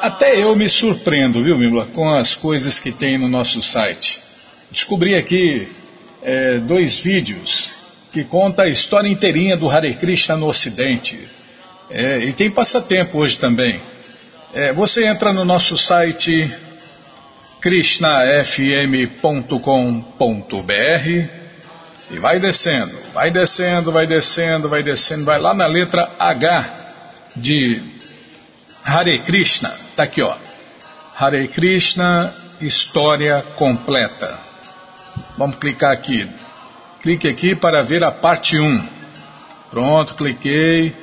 Até eu me surpreendo, viu, Mimla, com as coisas que tem no nosso site. Descobri aqui é, dois vídeos que conta a história inteirinha do Hare Krishna no Ocidente. É, e tem passatempo hoje também. É, você entra no nosso site krishnafm.com.br e vai descendo, vai descendo, vai descendo, vai descendo, vai lá na letra H de Hare Krishna. Tá aqui, ó. Hare Krishna, história completa. Vamos clicar aqui. Clique aqui para ver a parte 1. Pronto, cliquei.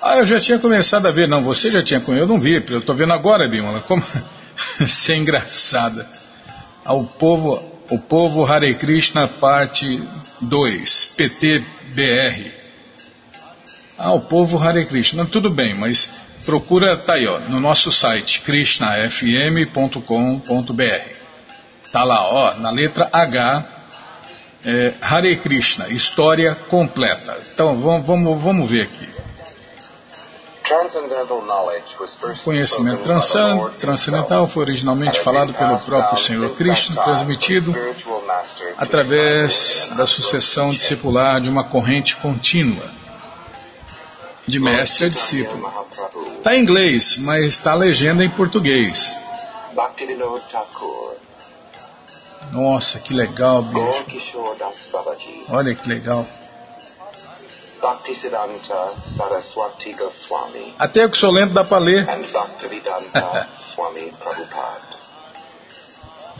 Ah, eu já tinha começado a ver. Não, você já tinha eu não vi. Eu estou vendo agora, Bimala. Como ser é engraçada. Ao povo, o povo Hare Krishna, parte 2, PTBR. Ah, o povo Hare Krishna. Tudo bem, mas procura, tá aí, ó, no nosso site, krishnafm.com.br. Tá lá, ó, na letra H, é, Hare Krishna, história completa. Então, vamos, vamos, vamos ver aqui. O conhecimento transcendental foi originalmente falado pelo próprio Senhor Cristo, transmitido através da sucessão discipular de uma corrente contínua, de mestre a discípulo. Está em inglês, mas está a legenda em português. Nossa, que legal, bicho. Olha que legal. Até o que sou lento dá para ler.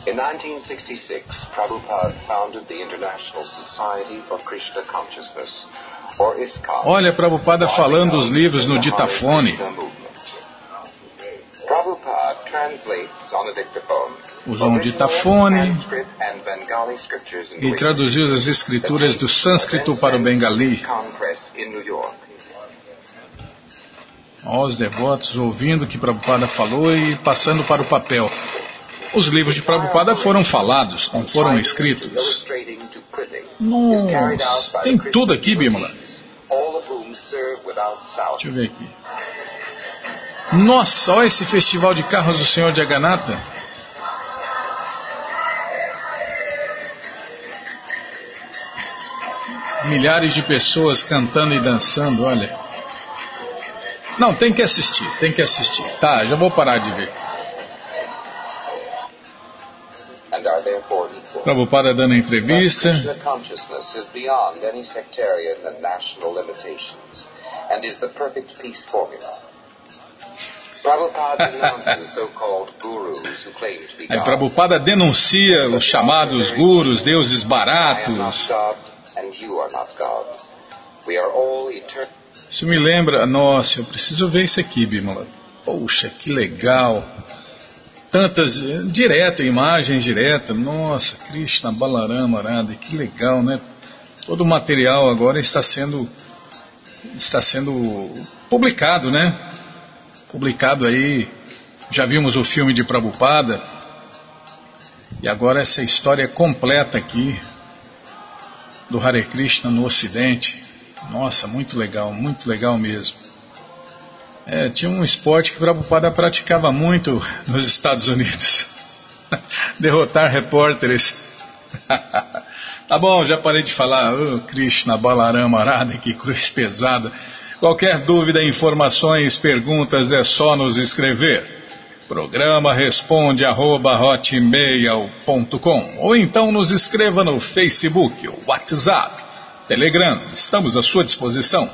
In 1966, Prabhupada founded the International Society for Krishna Consciousness. Olha, Prabhupada falando os livros no ditafone. Usou um ditafone e traduziu as escrituras do sânscrito para o bengali. Os devotos ouvindo o que Prabhupada falou e passando para o papel. Os livros de Prabhupada foram falados, não foram escritos. Nossa, tem tudo aqui, Bimala. Deixa eu ver aqui. Nossa, olha esse festival de carros do Senhor de Aganata. Milhares de pessoas cantando e dançando, olha. Não, tem que assistir, tem que assistir. Tá, já vou parar de ver. Prabhupada dando entrevista. And is the perfect peace formula. Aí Prabhupada denuncia os chamados gurus, deuses baratos. Isso me lembra, nossa, eu preciso ver isso aqui, Bimala. Poxa, que legal. Tantas, direto, imagens diretas. Nossa, Krishna Balarama Arada, que legal, né? Todo o material agora está sendo está sendo publicado, né? publicado aí, já vimos o filme de Prabhupada, e agora essa história completa aqui do Hare Krishna no Ocidente. Nossa, muito legal, muito legal mesmo. É, tinha um esporte que Prabhupada praticava muito nos Estados Unidos. Derrotar repórteres. tá bom, já parei de falar. Oh, Krishna, Balarama, Arada, que cruz pesada. Qualquer dúvida, informações, perguntas é só nos escrever. Programa responde arroba, ou então nos escreva no Facebook, WhatsApp, Telegram. Estamos à sua disposição.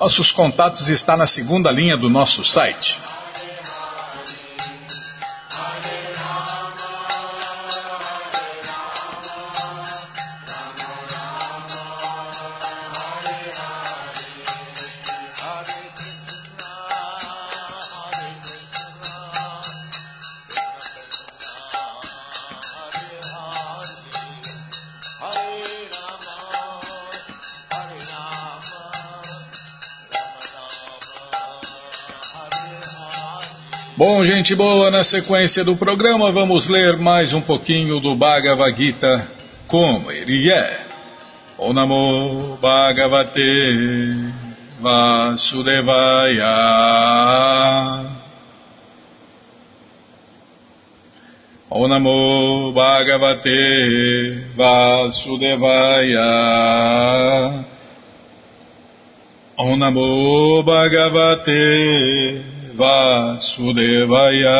Nossos contatos estão na segunda linha do nosso site. Gente boa, na sequência do programa vamos ler mais um pouquinho do Bhagavad Gita como ele é. O Bhagavate Vasudevaya Namo Bhagavate Vasudevaya Om Namo Bhagavate Vasudevaya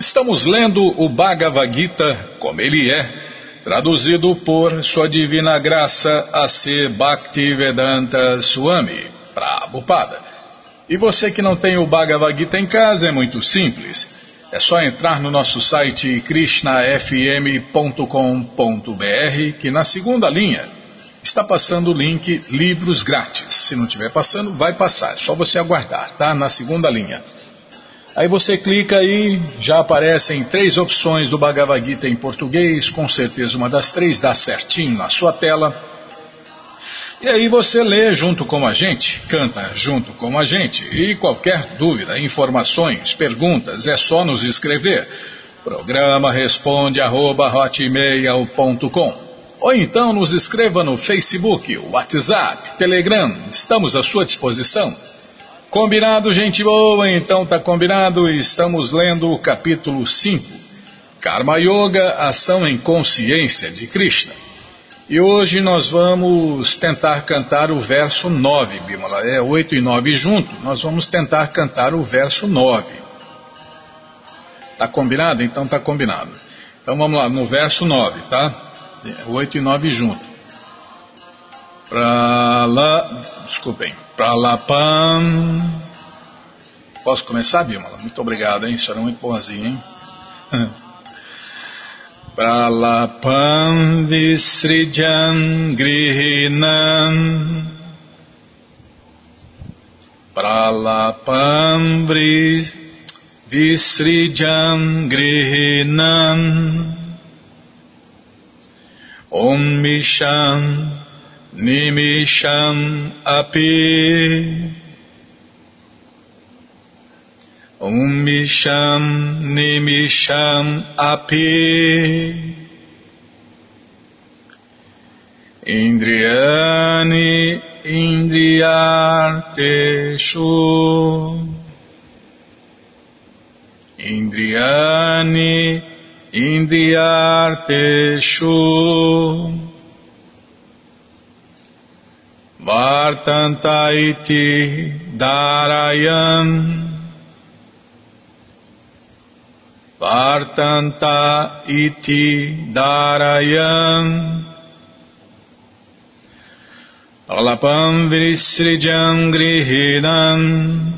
Estamos lendo o Bhagavad Gita como ele é, traduzido por Sua Divina Graça A.C. Bhaktivedanta Swami, Prabhupada. E você que não tem o Bhagavad Gita em casa é muito simples. É só entrar no nosso site krishnafm.com.br que na segunda linha está passando o link Livros Grátis. Se não estiver passando, vai passar. Só você aguardar, tá? Na segunda linha. Aí você clica aí, já aparecem três opções do Bhagavad Gita em português, com certeza uma das três dá certinho na sua tela. E aí você lê junto com a gente, canta junto com a gente. E qualquer dúvida, informações, perguntas, é só nos escrever. Programa responde arroba, Ou então nos escreva no Facebook, WhatsApp, Telegram. Estamos à sua disposição. Combinado, gente boa? Então tá combinado. Estamos lendo o capítulo 5. Karma Yoga, ação em consciência de Krishna. E hoje nós vamos tentar cantar o verso 9, Bimala. É 8 e 9 junto, nós vamos tentar cantar o verso 9. Tá combinado? Então tá combinado. Então vamos lá, no verso 9, tá? 8 e 9 junto. Pra lá, desculpem, pra lá pam. Posso começar, Bimala? Muito obrigado, hein? Senhora muito boazinha, hein? Pralapam visrijan grihinam Pralapam visrijan grihinam Om Misham Nimisham Api. Umisham Nimisham Api. Indriyani Indriyarteshu. Indriyani Indriyarteshu Vartantaiti Darayan. Vartanta iti darayam Pralapam visrijam grihinam.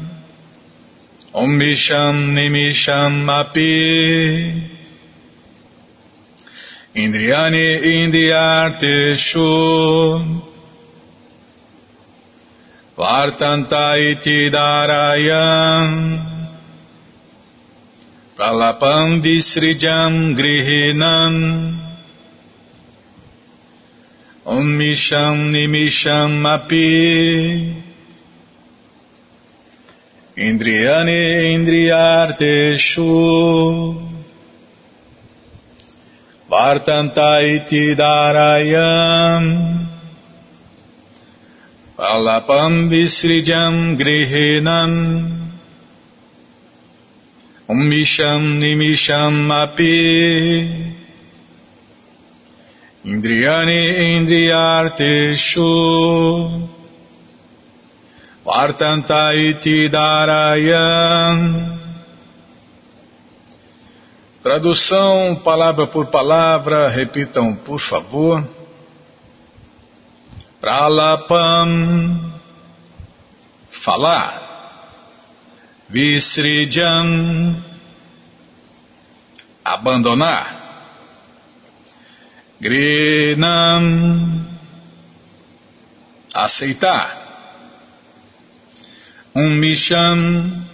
Ombisham nimisham api Indriyani indiyarteshu Vartanta iti darayam Pralapam Visrijam Grihinam. Om Misham Nimisham Api. Indriyani Indriyarteshu Vartantaiti Darayam Pralapam Visrijam Grihinam. Umisham Nimisham Api. Indriyani Indriyarteshu. Vartanta iti darayam Tradução palavra por palavra, repitam por favor. Pralapam Falar Visrijam abandonar. Grinam aceitar. Um misham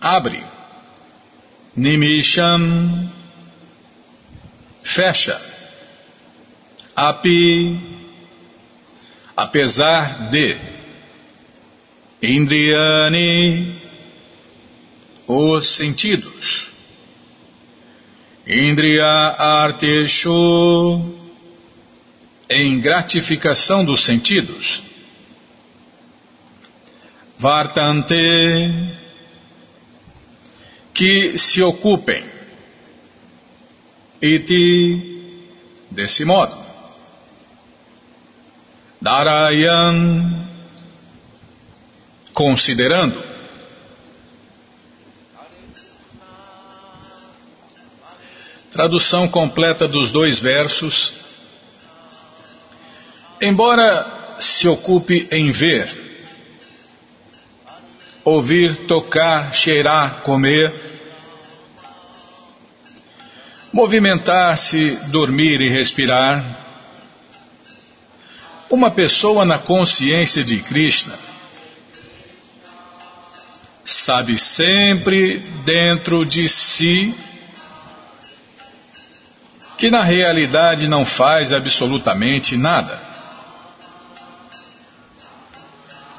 abre. Nimisham fecha. Api apesar de. Indriani os sentidos. Indriya Arteshu em gratificação dos sentidos. Vartante, que se ocupem. Iti, desse modo. Darayan, considerando. Tradução completa dos dois versos. Embora se ocupe em ver, ouvir, tocar, cheirar, comer, movimentar-se, dormir e respirar, uma pessoa na consciência de Krishna sabe sempre dentro de si que na realidade não faz absolutamente nada.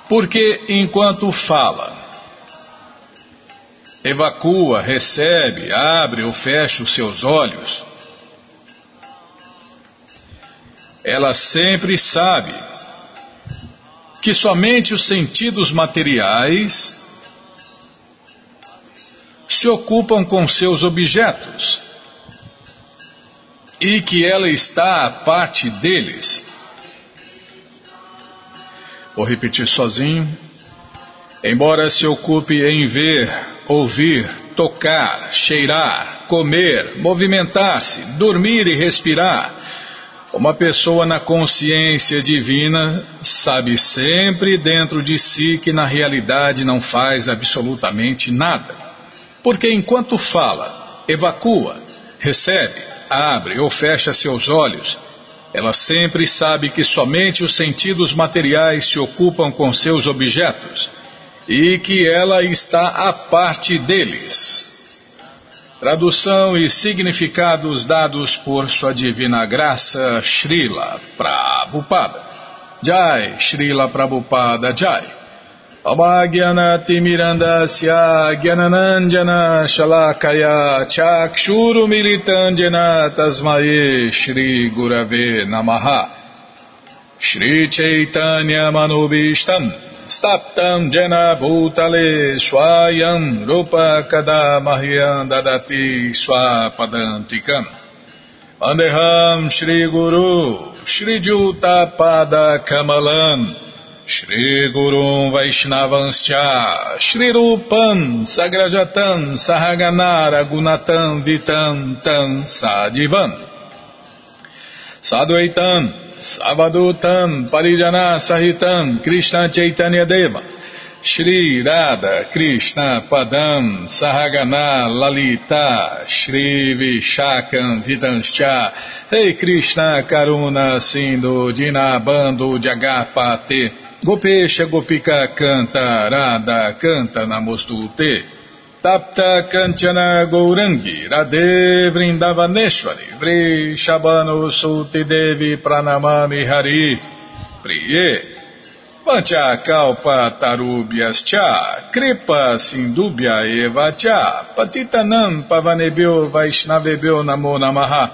Porque enquanto fala, evacua, recebe, abre ou fecha os seus olhos, ela sempre sabe que somente os sentidos materiais se ocupam com seus objetos e que ela está a parte deles. Vou repetir sozinho. Embora se ocupe em ver, ouvir, tocar, cheirar, comer, movimentar-se, dormir e respirar, uma pessoa na consciência divina sabe sempre dentro de si que na realidade não faz absolutamente nada. Porque enquanto fala, evacua, recebe, abre ou fecha seus olhos, ela sempre sabe que somente os sentidos materiais se ocupam com seus objetos e que ela está à parte deles. Tradução e significados dados por Sua Divina Graça, Srila Prabhupada. Jai, Srila Prabhupada Jai. Abhagyanatimirandasya Gyananandjana Shalakaya Chakshuru Militandjana Tasmae Shri Gurave Namaha Shri Chaitanya Manubishtam Staptam Jena Bhutale Swayam Rupa Kadamahyam Dadati Swapadantikam. Andeham Shri Guru Shri Juta Pada Kamalam. Shri Guru Vaishnavanscha Shri Rupam Sagrajatam Sahaganara Gunatam Vitam Tam Sadivam Sadvaitam Savadutam Parijana Sahitam Krishna Chaitanya Deva. Shri Radha Krishna Padam Sahagana Lalita Shri Vishakam Vidanscha Rei Krishna Karuna Sindhu Dinabando Jagapate Gopesha Gopika canta, Radha canta Namostute, Tapta Kanchana Gourangi, Radhe Vrindavaneshwari, Vri Shabano Suti Devi Pranamami Hari, Priye, Pancha Kalpa Tarubhyas Cha, Kripa Sindubhya Eva Cha, Patitanam Pavanebhyo Vaishnavebhyo Namo Namaha,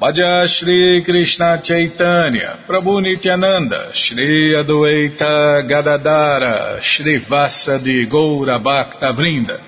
Bhaja Shri Krishna Chaitanya, Prabhu Nityananda, Shri Adueita Gadadara, Shri Vasa de Goura Bhakta Vrinda,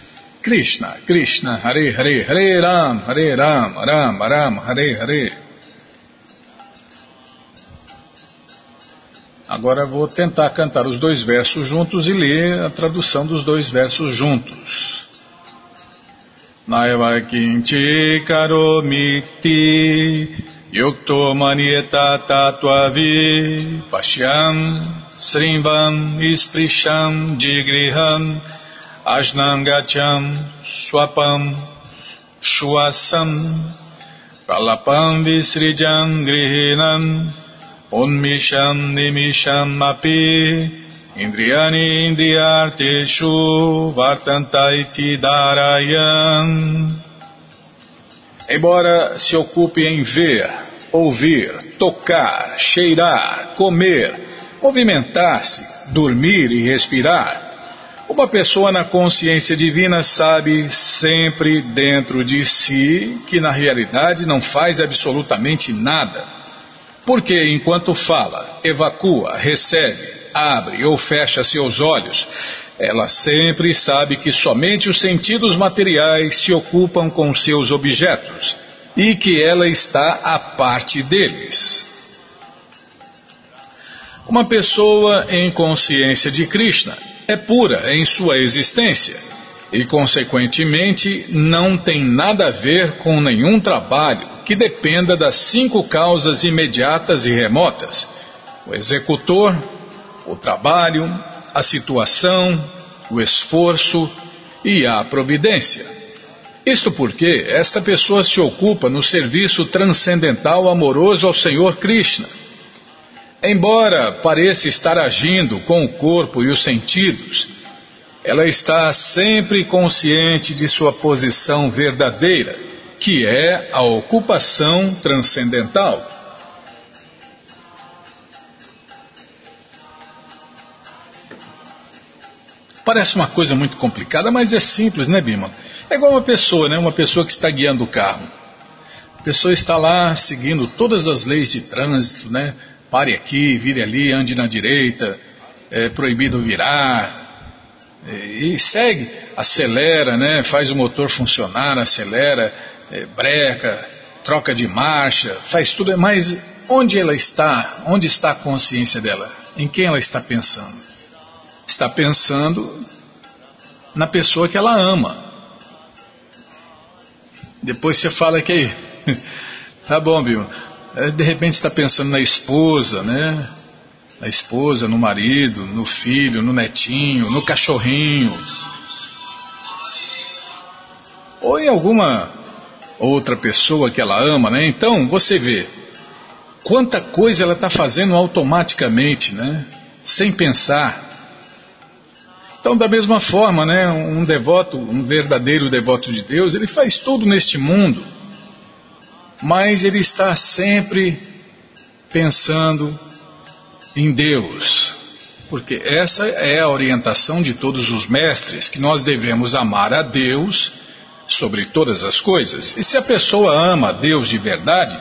Krishna, Krishna, Hare Hare, Hare Ram, Hare Ram, Ram Ram, Hare Hare. Agora vou tentar cantar os dois versos juntos e ler a tradução dos dois versos juntos. Naiva kinchi karomiti Yukto manieta tatuavi pashyam srimvam isprisham jigriham ajnangacham swapam shuasam pralapam visrijam grihinam Onmisham nimisham api Indriyani indriyarteshu vartantaiti darayan. Embora se ocupe em ver, ouvir, tocar, cheirar, comer, movimentar-se, dormir e respirar, uma pessoa na consciência divina sabe sempre dentro de si que na realidade não faz absolutamente nada. Porque enquanto fala, evacua, recebe, abre ou fecha seus olhos, ela sempre sabe que somente os sentidos materiais se ocupam com seus objetos e que ela está à parte deles. Uma pessoa em consciência de Krishna é pura em sua existência e, consequentemente, não tem nada a ver com nenhum trabalho que dependa das cinco causas imediatas e remotas: o executor, o trabalho, a situação, o esforço e a providência. Isto porque esta pessoa se ocupa no serviço transcendental amoroso ao Senhor Krishna. Embora pareça estar agindo com o corpo e os sentidos, ela está sempre consciente de sua posição verdadeira, que é a ocupação transcendental. Parece uma coisa muito complicada, mas é simples, né, Bima? É igual uma pessoa, né? Uma pessoa que está guiando o carro. A pessoa está lá seguindo todas as leis de trânsito, né? Pare aqui, vire ali, ande na direita, é proibido virar. E segue, acelera, né? Faz o motor funcionar, acelera, é, breca, troca de marcha, faz tudo. Mas onde ela está? Onde está a consciência dela? Em quem ela está pensando? está pensando na pessoa que ela ama. Depois você fala que aí, tá bom, Bill. De repente está pensando na esposa, né? Na esposa, no marido, no filho, no netinho, no cachorrinho. Ou em alguma outra pessoa que ela ama, né? Então, você vê quanta coisa ela está fazendo automaticamente, né? Sem pensar. Então, da mesma forma, né, um devoto, um verdadeiro devoto de Deus, ele faz tudo neste mundo, mas ele está sempre pensando em Deus, porque essa é a orientação de todos os mestres, que nós devemos amar a Deus sobre todas as coisas. E se a pessoa ama a Deus de verdade,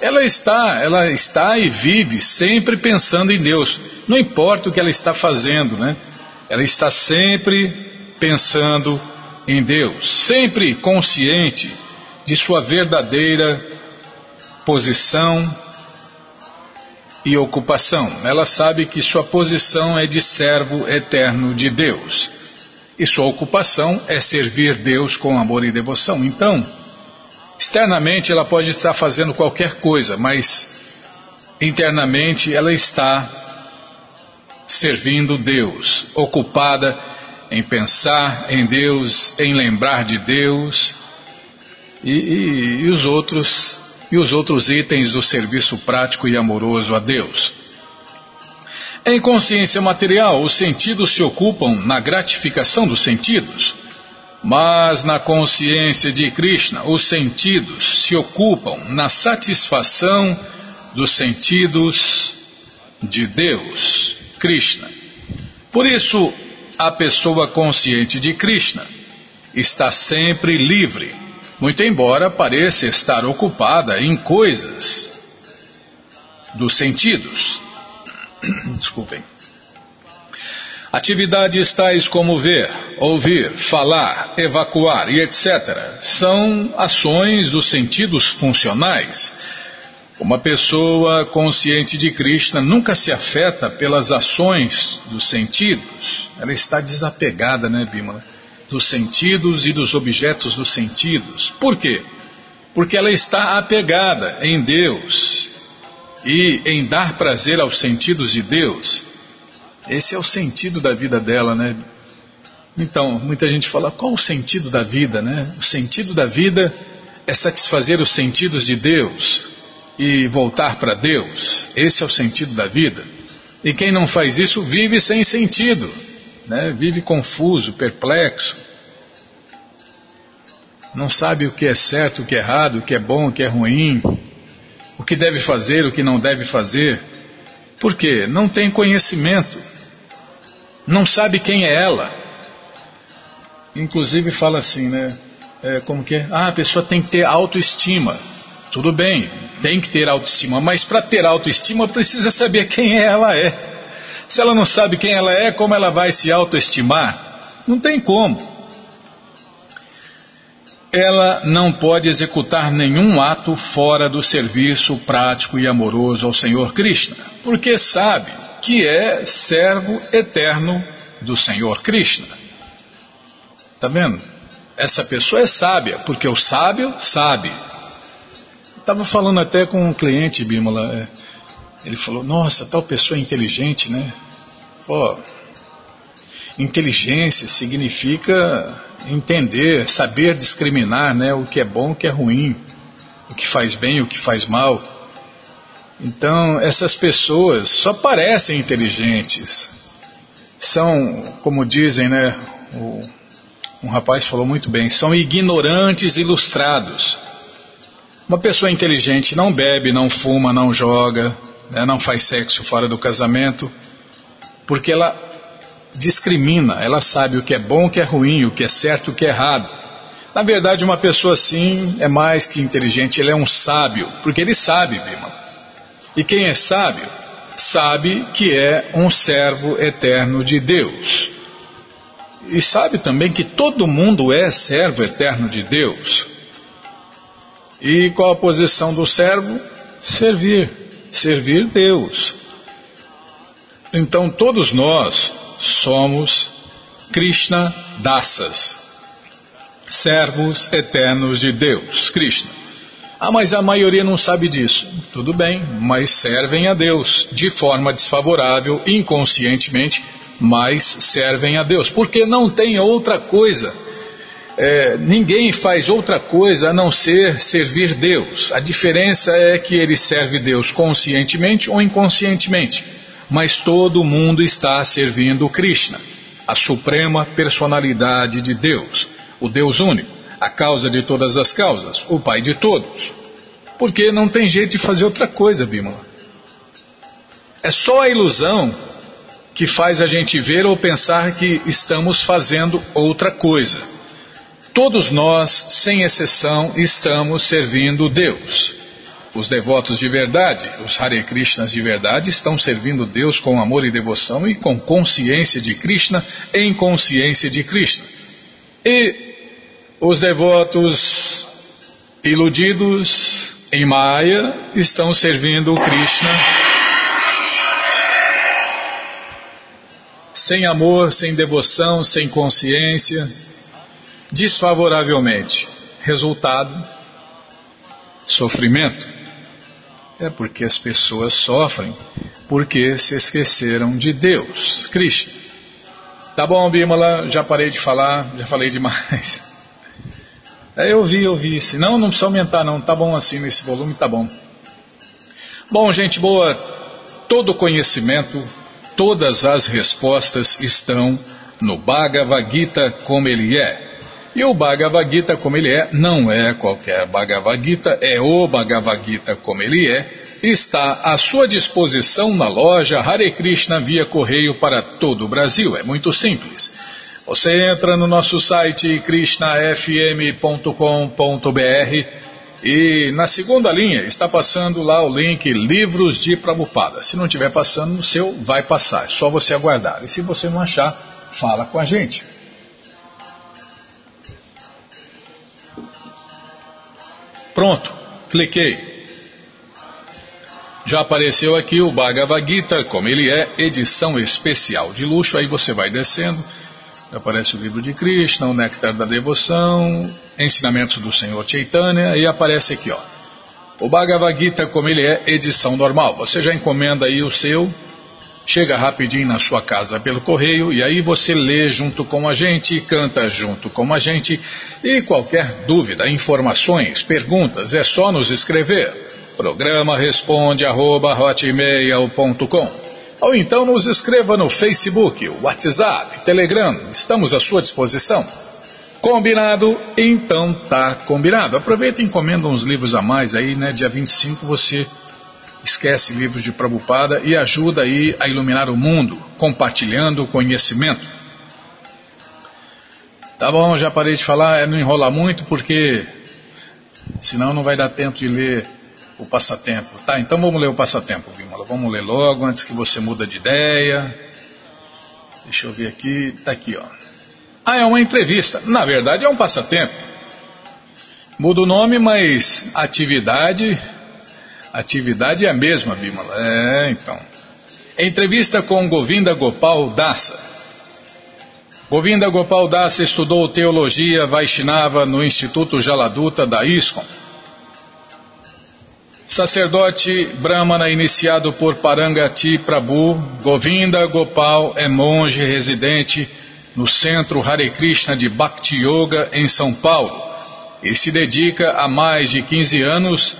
ela está, ela está e vive sempre pensando em Deus. Não importa o que ela está fazendo, né? Ela está sempre pensando em Deus, sempre consciente de sua verdadeira posição e ocupação. Ela sabe que sua posição é de servo eterno de Deus. E sua ocupação é servir Deus com amor e devoção. Então, externamente ela pode estar fazendo qualquer coisa, mas internamente ela está servindo Deus, ocupada em pensar em Deus, em lembrar de Deus e, e, e, os outros e os outros itens do serviço prático e amoroso a Deus. Em consciência material, os sentidos se ocupam na gratificação dos sentidos, mas na consciência de Krishna, os sentidos se ocupam na satisfação dos sentidos de Deus. Krishna. Por isso, a pessoa consciente de Krishna está sempre livre, muito embora pareça estar ocupada em coisas dos sentidos. Desculpem. Atividades tais como ver, ouvir, falar, evacuar e etc. são ações dos sentidos funcionais uma pessoa consciente de Krishna nunca se afeta pelas ações dos sentidos. Ela está desapegada, né, Bimala? Dos sentidos e dos objetos dos sentidos. Por quê? Porque ela está apegada em Deus e em dar prazer aos sentidos de Deus. Esse é o sentido da vida dela, né? Então, muita gente fala, qual o sentido da vida, né? O sentido da vida é satisfazer os sentidos de Deus. e voltar para Deus. Esse é o sentido da vida. E quem não faz isso vive sem sentido, né? vive confuso, perplexo. Não sabe o que é certo, o que é errado, o que é bom, o que é ruim, o que deve fazer, o que não deve fazer. Por quê? Não tem conhecimento. Não sabe quem é ela. Inclusive fala assim, né? É, como que é? Ah, a pessoa tem que ter autoestima. Tudo bem, tem que ter autoestima, mas para ter autoestima precisa saber quem ela é. Se ela não sabe quem ela é, como ela vai se autoestimar? Não tem como. Ela não pode executar nenhum ato fora do serviço prático e amoroso ao Senhor Krishna, porque sabe que é servo eterno do Senhor Krishna. Tá vendo? Essa pessoa é sábia, porque o sábio sabe. Estava falando até com um cliente, Bímola. É, ele falou: Nossa, tal pessoa é inteligente, né? Pô, inteligência significa entender, saber discriminar, né? O que é bom, o que é ruim, o que faz bem, o que faz mal. Então, essas pessoas só parecem inteligentes. São, como dizem, né? O, um rapaz falou muito bem, são ignorantes ilustrados. Uma pessoa inteligente não bebe, não fuma, não joga, né, não faz sexo fora do casamento, porque ela discrimina, ela sabe o que é bom, o que é ruim, o que é certo, o que é errado. Na verdade, uma pessoa assim é mais que inteligente, ele é um sábio, porque ele sabe, Bima. E quem é sábio, sabe que é um servo eterno de Deus. E sabe também que todo mundo é servo eterno de Deus. E qual a posição do servo? Servir. Servir Deus. Então todos nós somos Krishna Dasas, servos eternos de Deus, Krishna. Ah, mas a maioria não sabe disso. Tudo bem, mas servem a Deus de forma desfavorável, inconscientemente, mas servem a Deus, porque não tem outra coisa é, ninguém faz outra coisa a não ser servir Deus. A diferença é que ele serve Deus conscientemente ou inconscientemente, mas todo mundo está servindo Krishna, a suprema personalidade de Deus, o Deus único, a causa de todas as causas, o Pai de todos. Porque não tem jeito de fazer outra coisa, Bímola. É só a ilusão que faz a gente ver ou pensar que estamos fazendo outra coisa. Todos nós, sem exceção, estamos servindo Deus. Os devotos de verdade, os Hare Krishnas de verdade, estão servindo Deus com amor e devoção e com consciência de Krishna em consciência de Krishna. E os devotos iludidos em Maya estão servindo Krishna sem amor, sem devoção, sem consciência desfavoravelmente. Resultado: sofrimento. É porque as pessoas sofrem porque se esqueceram de Deus, Cristo. Tá bom, Bímola, já parei de falar, já falei demais. É, eu vi, eu vi. Se não, não precisa aumentar, não. Tá bom assim nesse volume, tá bom. Bom, gente boa, todo conhecimento, todas as respostas estão no Bhagavad Gita como ele é. E o Bhagavad Gita, como ele é, não é qualquer Bhagavad Gita, é o Bhagavad Gita como ele é, está à sua disposição na loja Hare Krishna via correio para todo o Brasil. É muito simples. Você entra no nosso site krishnafm.com.br e na segunda linha está passando lá o link Livros de Prabhupada. Se não estiver passando no seu, vai passar. É só você aguardar. E se você não achar, fala com a gente. Pronto, cliquei. Já apareceu aqui o Bhagavad Gita, como ele é, edição especial de luxo. Aí você vai descendo, aparece o livro de Krishna, o Néctar da Devoção, ensinamentos do Senhor Chaitanya, e aparece aqui, ó. O Bhagavad Gita, como ele é, edição normal. Você já encomenda aí o seu, chega rapidinho na sua casa pelo correio e aí você lê junto com a gente, canta junto com a gente e qualquer dúvida, informações, perguntas, é só nos escrever. Programa responde arroba, ou então nos escreva no Facebook, WhatsApp, Telegram, estamos à sua disposição. Combinado? Então tá combinado. Aproveita e encomenda uns livros a mais aí, né? Dia 25 você esquece livros de Prabhupada e ajuda aí a iluminar o mundo, compartilhando o conhecimento. Tá bom, já parei de falar, é não enrolar muito porque senão não vai dar tempo de ler o passatempo. Tá, então vamos ler o passatempo, Vimala. Vamos ler logo antes que você muda de ideia. Deixa eu ver aqui, tá aqui, ó. Ah, é uma entrevista. Na verdade é um passatempo. Muda o nome, mas atividade, atividade é a mesma, Bimala. É, então. Entrevista com Govinda Gopal Dasa. Govinda Gopal Dasa estudou teologia Vaishnava no Instituto Jaladuta da ISKCON Sacerdote Brahmana iniciado por Parangati Prabhu, Govinda Gopal é monge residente no Centro Hare Krishna de Bhakti Yoga em São Paulo e se dedica há mais de 15 anos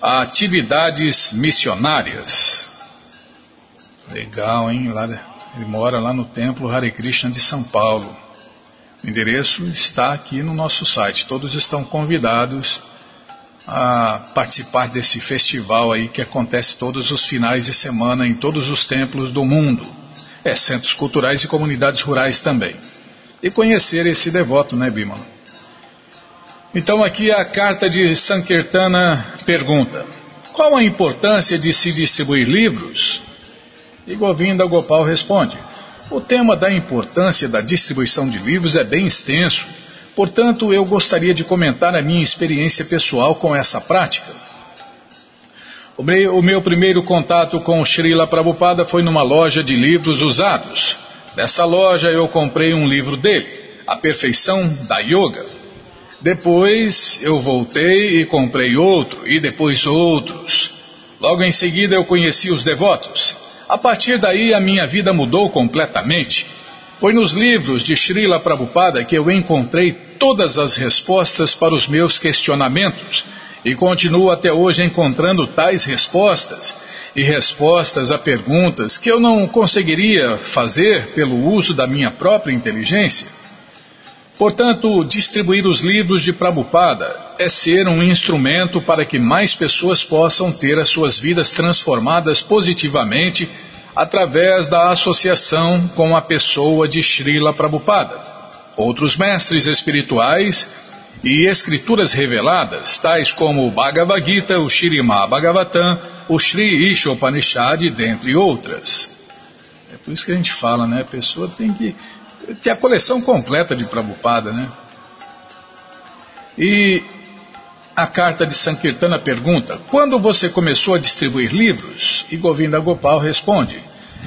a atividades missionárias. Legal, hein? Lá, ele mora lá no Templo Hare Krishna de São Paulo. O endereço está aqui no nosso site. Todos estão convidados a participar desse festival aí que acontece todos os finais de semana em todos os templos do mundo. É, centros culturais e comunidades rurais também. E conhecer esse devoto, né, Bimala? Então aqui a carta de Sankirtana pergunta: Qual a importância de se distribuir livros? E Govinda Gopal responde: O tema da importância da distribuição de livros é bem extenso Portanto, eu gostaria de comentar a minha experiência pessoal com essa prática. O meu, primeiro contato com o Srila Prabhupada foi numa loja de livros usados. Nessa loja eu comprei um livro dele, A Perfeição da Yoga. Depois eu voltei e comprei outro, e depois outros. Logo em seguida eu conheci os devotos. A partir daí a minha vida mudou completamente. Foi nos livros de Srila Prabhupada que eu encontrei todas as respostas para os meus questionamentos e continuo até hoje encontrando tais respostas e respostas a perguntas que eu não conseguiria fazer pelo uso da minha própria inteligência. Portanto, distribuir os livros de Prabhupada é ser um instrumento para que mais pessoas possam ter as suas vidas transformadas positivamente através da associação com a pessoa de Srila Prabhupada. Outros mestres espirituais e escrituras reveladas, tais como o Bhagavad Gita, o Shirimá Bhagavatam, o Sri Ishopanishad, dentre outras. É por isso que a gente fala, né? A pessoa tem que ter a coleção completa de Prabhupada, né? E a carta de Sankirtana pergunta: Quando você começou a distribuir livros? E Govinda Gopal responde: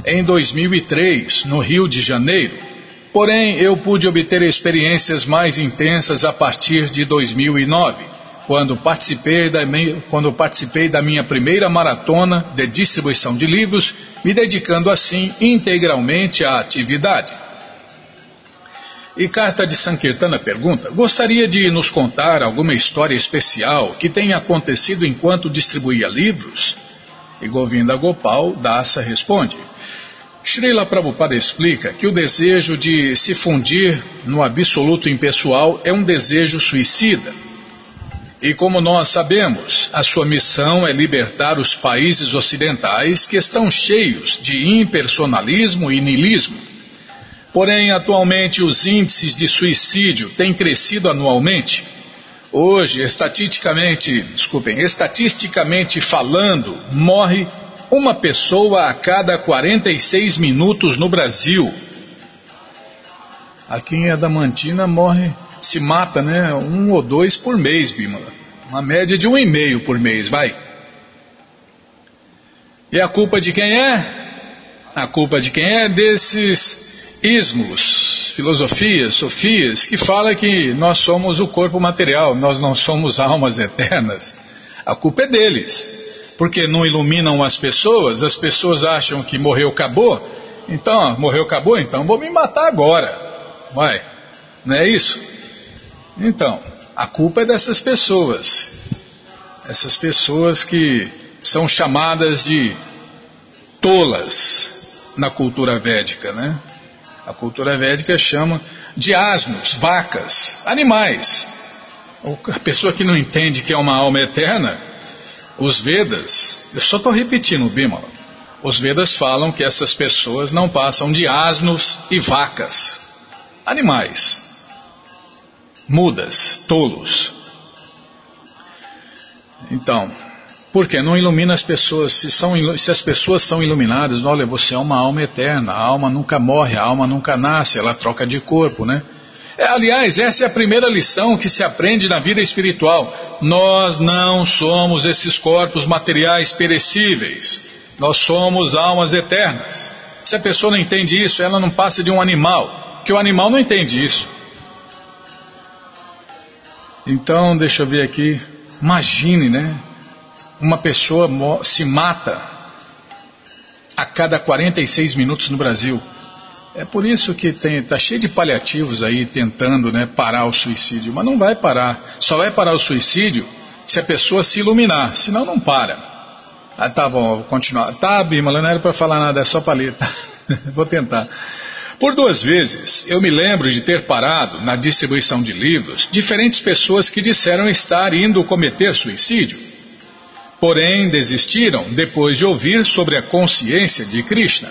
Em 2003, no Rio de Janeiro. Porém, eu pude obter experiências mais intensas a partir de 2009, quando participei da, quando participei da minha primeira maratona de distribuição de livros, me dedicando assim integralmente à atividade. E Carta de Sankirtana pergunta: Gostaria de nos contar alguma história especial que tenha acontecido enquanto distribuía livros? E Govinda Gopal Dasa responde: Srila Prabhupada explica que o desejo de se fundir no absoluto impessoal é um desejo suicida. E como nós sabemos, a sua missão é libertar os países ocidentais que estão cheios de impersonalismo e niilismo Porém, atualmente os índices de suicídio têm crescido anualmente. Hoje, estatisticamente, desculpem, estatisticamente falando, morre uma pessoa a cada 46 minutos no Brasil. Aqui em Adamantina morre, se mata, né, um ou dois por mês, Bímola. Uma média de um e meio por mês, vai. E a culpa de quem é? A culpa de quem é? Desses ismos, filosofias, sofias, que fala que nós somos o corpo material, nós não somos almas eternas. A culpa é deles, porque não iluminam as pessoas, as pessoas acham que morreu, acabou, então, morreu, acabou, então vou me matar agora. Vai, não é isso? Então, a culpa é dessas pessoas. Essas pessoas que são chamadas de tolas na cultura védica, né? A cultura védica chama de asnos, vacas, animais. A pessoa que não entende que é uma alma eterna, os Vedas, eu só estou repetindo, Bimala, os Vedas falam que essas pessoas não passam de asnos e vacas, animais, mudas, tolos. Então, por que não ilumina as pessoas? Se, são, se as pessoas são iluminadas, olha, você é uma alma eterna, a alma nunca morre, a alma nunca nasce, ela troca de corpo, né? É, aliás, essa é a primeira lição que se aprende na vida espiritual. Nós não somos esses corpos materiais perecíveis. Nós somos almas eternas. Se a pessoa não entende isso, ela não passa de um animal, porque o animal não entende isso. Então, deixa eu ver aqui. Imagine, né? Uma pessoa se mata a cada 46 minutos no Brasil. É por isso que está cheio de paliativos aí tentando né, parar o suicídio, mas não vai parar. Só vai parar o suicídio se a pessoa se iluminar, senão não para. Ah, tá bom, vou continuar. Tá, Bima, não era para falar nada, é só paleta. vou tentar. Por duas vezes, eu me lembro de ter parado na distribuição de livros diferentes pessoas que disseram estar indo cometer suicídio. Porém, desistiram depois de ouvir sobre a consciência de Krishna.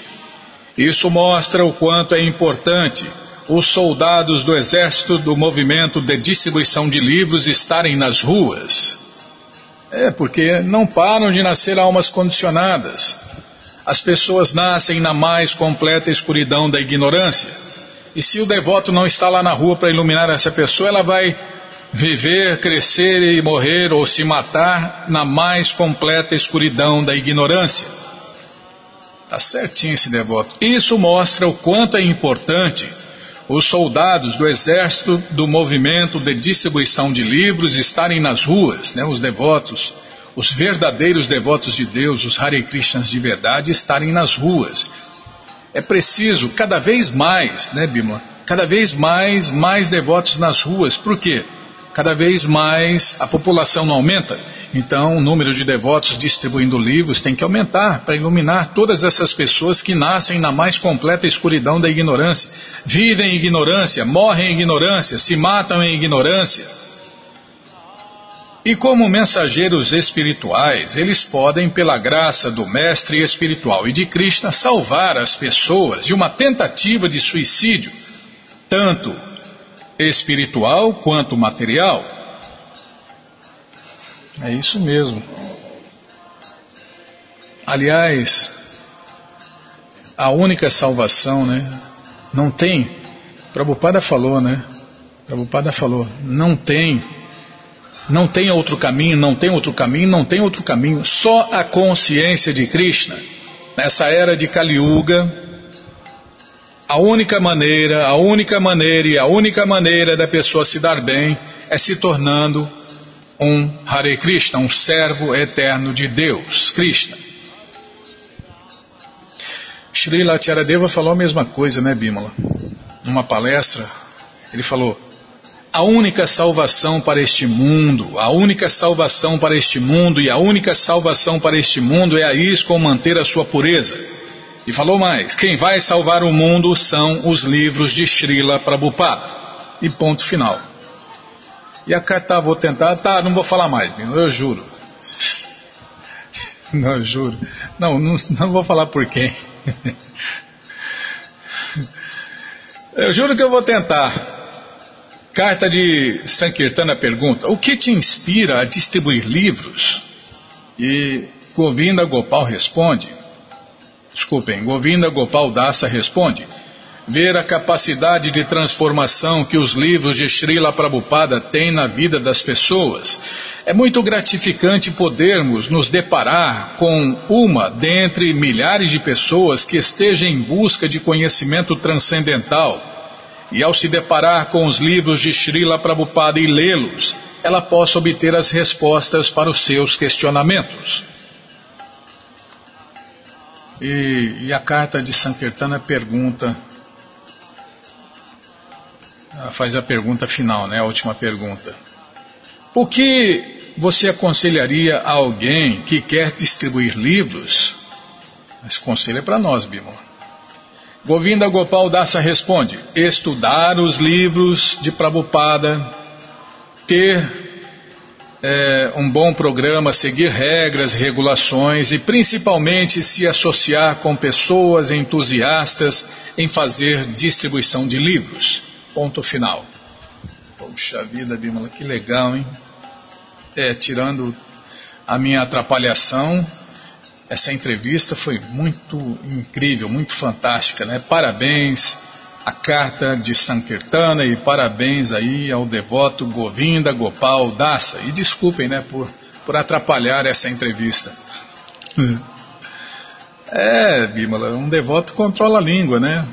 Isso mostra o quanto é importante os soldados do exército do movimento de distribuição de livros estarem nas ruas. É, porque não param de nascer almas condicionadas. As pessoas nascem na mais completa escuridão da ignorância. E se o devoto não está lá na rua para iluminar essa pessoa, ela vai viver, crescer e morrer ou se matar na mais completa escuridão da ignorância. Está certinho esse devoto. Isso mostra o quanto é importante os soldados do exército do movimento de distribuição de livros estarem nas ruas, né, os devotos, os verdadeiros devotos de Deus, os Hare Krishnas de verdade, estarem nas ruas. É preciso cada vez mais, né, Bima? Cada vez mais, mais devotos nas ruas. Por quê? Cada vez mais a população não aumenta então, o número de devotos distribuindo livros tem que aumentar para iluminar todas essas pessoas que nascem na mais completa escuridão da ignorância, vivem em ignorância, morrem em ignorância, se matam em ignorância. E como mensageiros espirituais, eles podem, pela graça do Mestre espiritual e de Krishna, salvar as pessoas de uma tentativa de suicídio, tanto espiritual quanto material. É isso mesmo. Aliás, a única salvação, né? Não tem. Prabhupada falou, né? Prabhupada falou, não tem. Não tem outro caminho, não tem outro caminho, não tem outro caminho. Só a consciência de Krishna. Nessa era de Kali Yuga, a única maneira, a única maneira e a única maneira da pessoa se dar bem é se tornando um Hare Krishna, um servo eterno de Deus, Krishna. Srila Tiaradeva falou a mesma coisa, né, Bimala? Numa palestra, ele falou: a única salvação para este mundo, a única salvação para este mundo e a única salvação para este mundo é a isco manter a sua pureza. E falou mais: quem vai salvar o mundo são os livros de Srila Prabhupada. E ponto final. E a carta, tá, vou tentar, tá, não vou falar mais, eu juro. Não, eu juro. Não, não, não vou falar por quem. Eu juro que eu vou tentar. Carta de Sankirtana pergunta: O que te inspira a distribuir livros? E Govinda Gopal responde: Desculpem, Govinda Gopal Dassa responde: ver a capacidade de transformação que os livros de Srila Prabhupada têm na vida das pessoas. É muito gratificante podermos nos deparar com uma dentre milhares de pessoas que esteja em busca de conhecimento transcendental. E ao se deparar com os livros de Srila Prabhupada e lê-los, ela possa obter as respostas para os seus questionamentos. E, e a carta de Sankirtana pergunta faz a pergunta final, né? A última pergunta. O que você aconselharia a alguém que quer distribuir livros? Esse conselho é para nós, Bima. Govinda Gopal Dassa responde: estudar os livros de Prabhupada, ter é, um bom programa, seguir regras, regulações e principalmente se associar com pessoas entusiastas em fazer distribuição de livros. Ponto final. Poxa vida, Bimala, que legal, hein? É, tirando a minha atrapalhação, essa entrevista foi muito incrível, muito fantástica, né? Parabéns a carta de Sankirtana e parabéns aí ao devoto Govinda Gopal Dassa. E desculpem, né, por, por atrapalhar essa entrevista. É, Bimala, um devoto controla a língua, né?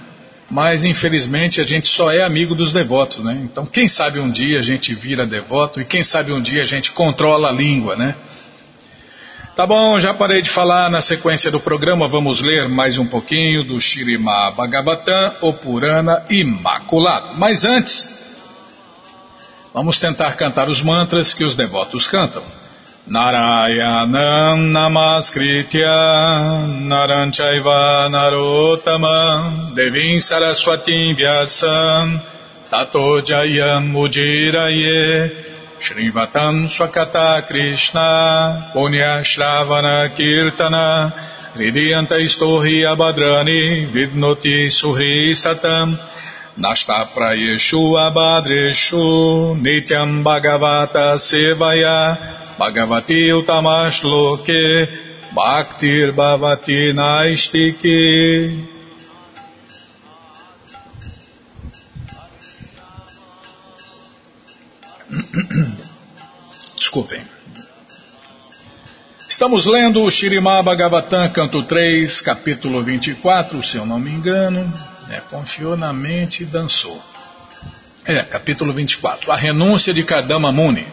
Mas infelizmente a gente só é amigo dos devotos, né? Então quem sabe um dia a gente vira devoto e quem sabe um dia a gente controla a língua, né? Tá bom, já parei de falar na sequência do programa, vamos ler mais um pouquinho do Shirima Bhagavatam, o Purana Imaculado. Mas antes, vamos tentar cantar os mantras que os devotos cantam. Narayanam Namaskritya Naranchaiva Narotamam Devim Saraswatim Vyasam Tato Jayam Ujiraye Shrivatam Swakata Krishna Punya Shravana Kirtana Hridiyanta Istohi Abhadrani Vidnoti Suhri Satam Nashta Prayeshu Abhadreshu Nityam Bhagavata Sevaya Bhagavati Utamashloke Bhaktir Bhavati Naistiki Desculpem. Estamos lendo o Shirimá Bhagavatam, canto 3, capítulo 24, se eu não me engano. É, confiou na mente e dançou. É, capítulo 24. A renúncia de Kardama Muni.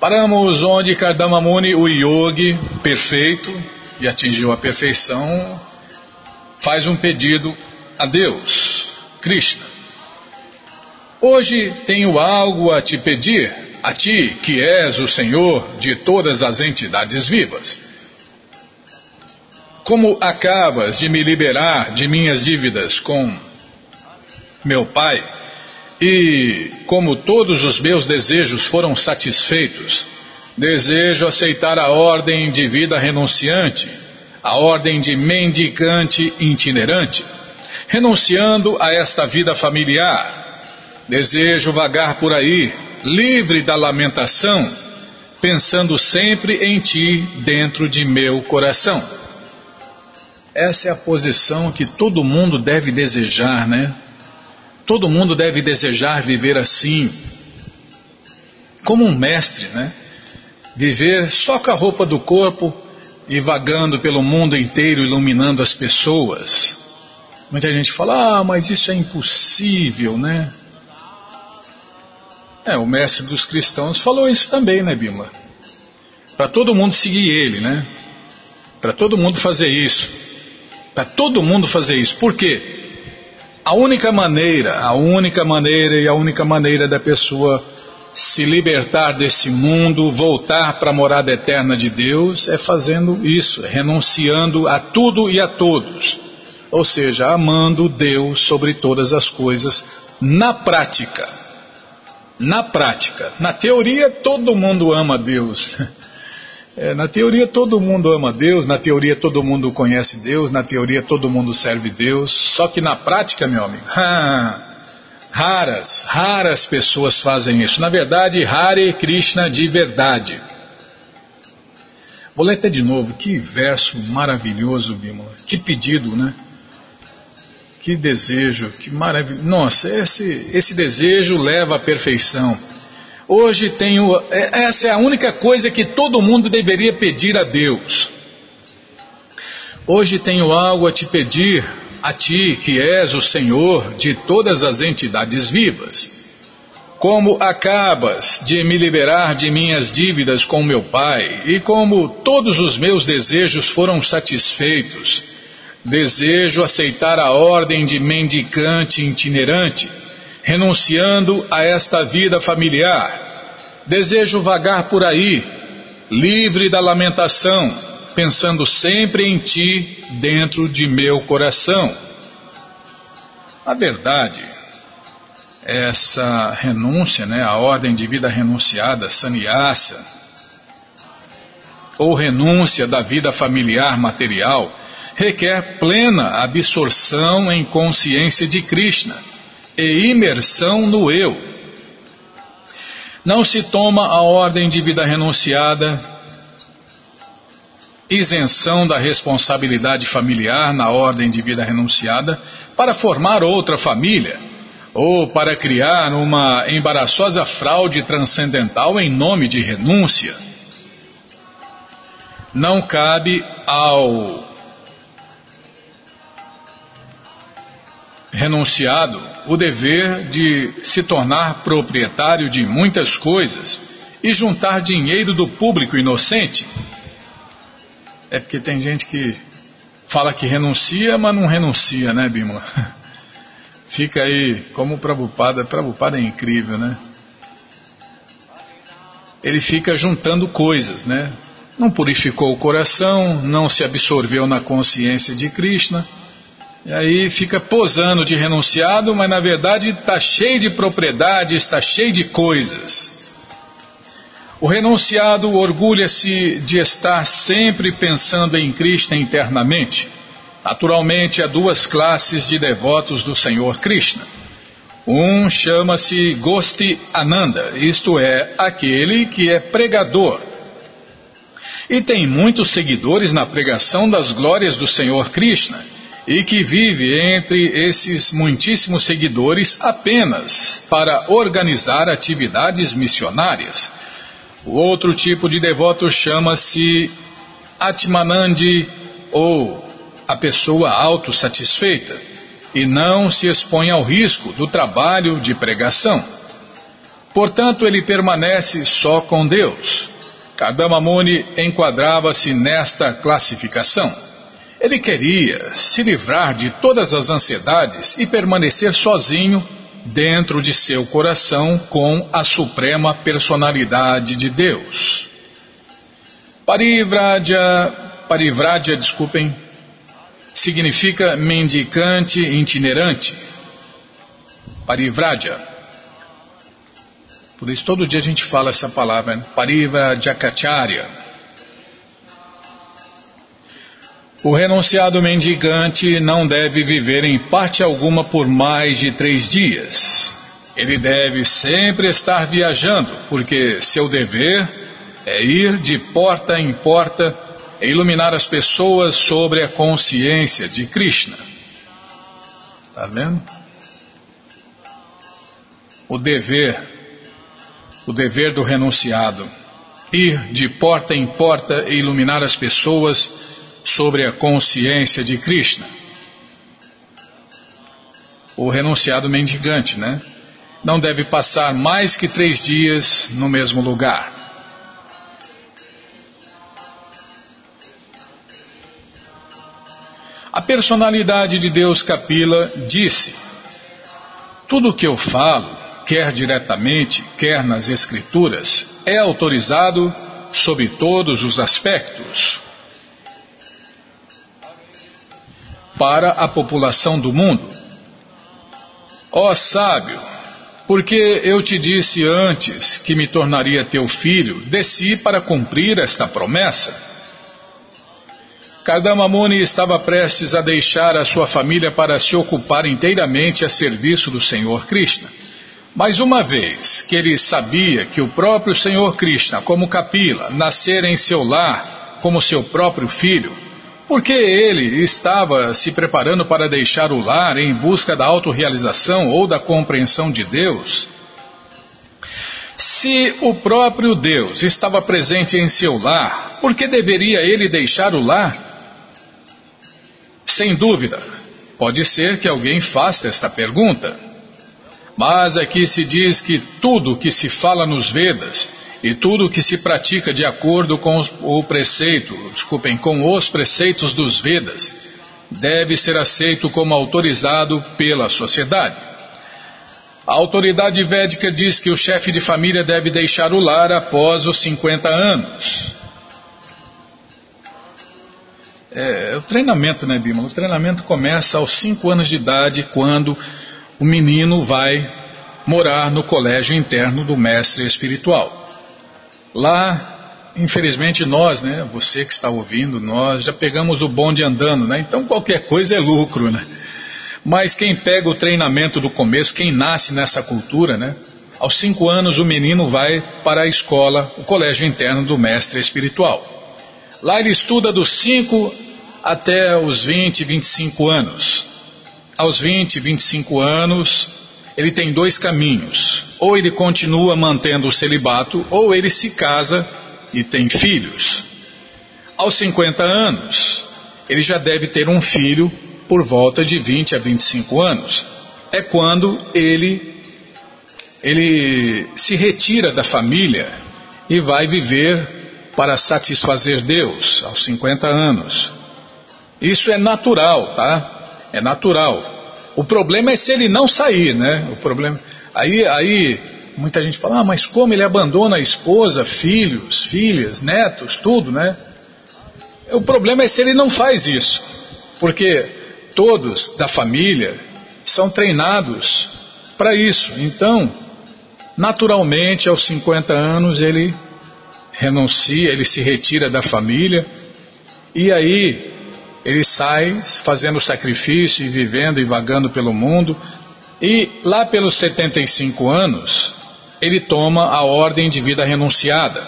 Paramos onde Kardama Muni, o yogi perfeito, e atingiu a perfeição, faz um pedido a Deus, Krishna. Hoje tenho algo a te pedir, a ti que és o Senhor de todas as entidades vivas. Como acabas de me liberar de minhas dívidas com meu pai, e como todos os meus desejos foram satisfeitos, desejo aceitar a ordem de vida renunciante, a ordem de mendicante itinerante, renunciando a esta vida familiar Desejo vagar por aí, livre da lamentação, pensando sempre em ti dentro de meu coração. Essa é a posição que todo mundo deve desejar, né? Todo mundo deve desejar viver assim, como um mestre, né? Viver só com a roupa do corpo e vagando pelo mundo inteiro iluminando as pessoas. Muita gente fala, ah, mas isso é impossível, né? É, o mestre dos cristãos falou isso também, né, Bima? Para todo mundo seguir ele, né? Para todo mundo fazer isso. Para todo mundo fazer isso. Por quê? A única maneira, a única maneira e a única maneira da pessoa se libertar desse mundo, voltar para a morada eterna de Deus, é fazendo isso, é renunciando a tudo e a todos. Ou seja, amando Deus sobre todas as coisas na prática na prática. Na teoria, todo mundo ama Deus. É, na teoria, todo mundo ama Deus, na teoria, todo mundo conhece Deus, na teoria, todo mundo serve Deus. Só que na prática, meu amigo, raras, raras pessoas fazem isso. Na verdade, Hare Krishna de verdade. Vou ler até de novo, que verso maravilhoso, Bimala. Que pedido, né? Que desejo, que maravilha. Nossa, esse, esse desejo leva à perfeição. Hoje tenho. É, essa é a única coisa que todo mundo deveria pedir a Deus. Hoje tenho algo a te pedir, a ti que és o Senhor de todas as entidades vivas. Como acabas de me liberar de minhas dívidas com meu pai, e como todos os meus desejos foram satisfeitos, Desejo aceitar a ordem de mendicante itinerante, renunciando a esta vida familiar, Desejo vagar por aí, livre da lamentação, pensando sempre em ti dentro de meu coração. A verdade, essa renúncia, né, a ordem de vida renunciada, sannyasa, ou renúncia da vida familiar material, requer plena absorção em consciência de Krishna e imersão no eu. Não se toma a ordem de vida renunciada, isenção da responsabilidade familiar na ordem de vida renunciada, para formar outra família ou para criar uma embaraçosa fraude transcendental em nome de renúncia. Não cabe ao renunciado o dever de se tornar proprietário de muitas coisas e juntar dinheiro do público inocente. É porque tem gente que fala que renuncia, mas não renuncia, né, Bímola? Fica aí, como o Prabhupada, Prabhupada é incrível, né? Ele fica juntando coisas, né? Não purificou o coração, não se absorveu na consciência de Krishna e aí fica posando de renunciado, mas na verdade está cheio de propriedade, está cheio de coisas. O renunciado orgulha-se de estar sempre pensando em Krishna internamente. Naturalmente, há duas classes de devotos do Senhor Krishna. Um chama-se Gosti Ananda, isto é, aquele que é pregador. E tem muitos seguidores na pregação das glórias do Senhor Krishna e que vive entre esses muitíssimos seguidores apenas para organizar atividades missionárias. O outro tipo de devoto chama-se Atmanandi ou a pessoa autossatisfeita e não se expõe ao risco do trabalho de pregação. Portanto, ele permanece só com Deus. Kardama Muni enquadrava-se nesta classificação. Ele queria se livrar de todas as ansiedades e permanecer sozinho dentro de seu coração com a suprema personalidade de Deus. Parivraja, parivraja, desculpem, significa mendicante itinerante. Parivraja. Por isso todo dia a gente fala essa palavra, né? Parivrajakacharya. O renunciado mendigante não deve viver em parte alguma por mais de três dias. Ele deve sempre estar viajando, porque seu dever é ir de porta em porta e iluminar as pessoas sobre a consciência de Krishna. Está vendo? O dever, o dever do renunciado, ir de porta em porta e iluminar as pessoas sobre a consciência de Krishna. O renunciado mendigante, né? Não deve passar mais que três dias no mesmo lugar. A personalidade de Deus Kapila disse: Tudo o que eu falo, quer diretamente, quer nas Escrituras, é autorizado sob todos os aspectos. Para a população do mundo. Ó sábio, porque eu te disse antes que me tornaria teu filho, desci para cumprir esta promessa. Kardamamuni estava prestes a deixar a sua família para se ocupar inteiramente a serviço do Senhor Krishna. Mas uma vez que ele sabia que o próprio Senhor Krishna, como Kapila, nascera em seu lar como seu próprio filho, porque ele estava se preparando para deixar o lar em busca da autorrealização ou da compreensão de Deus. Se o próprio Deus estava presente em seu lar, por que deveria ele deixar o lar? Sem dúvida, pode ser que alguém faça esta pergunta. Mas aqui se diz que tudo que se fala nos Vedas e tudo que se pratica de acordo com o preceito, desculpem, com os preceitos dos Vedas, deve ser aceito como autorizado pela sociedade. A autoridade védica diz que o chefe de família deve deixar o lar após os 50 anos. É, o treinamento, né, Bima? O treinamento começa aos 5 anos de idade, quando o menino vai morar no colégio interno do mestre espiritual. Lá, infelizmente, nós, né, você que está ouvindo, nós já pegamos o bonde andando, né? Então qualquer coisa é lucro, né? Mas quem pega o treinamento do começo, quem nasce nessa cultura, né? Aos cinco anos o menino vai para a escola, o colégio interno do mestre espiritual. Lá ele estuda dos 5 até os 20, 25 anos. Aos 20, 25 anos, ele tem dois caminhos. Ou ele continua mantendo o celibato, ou ele se casa e tem filhos. Aos 50 anos, ele já deve ter um filho por volta de 20 a 25 anos. É quando ele ele se retira da família e vai viver para satisfazer Deus aos 50 anos. Isso é natural, tá? É natural. O problema é se ele não sair, né? O problema. Aí, aí muita gente fala, ah, mas como ele abandona a esposa, filhos, filhas, netos, tudo, né? O problema é se ele não faz isso, porque todos da família são treinados para isso. Então, naturalmente, aos 50 anos, ele renuncia, ele se retira da família e aí ele sai fazendo sacrifício e vivendo e vagando pelo mundo. E lá pelos 75 anos, ele toma a ordem de vida renunciada.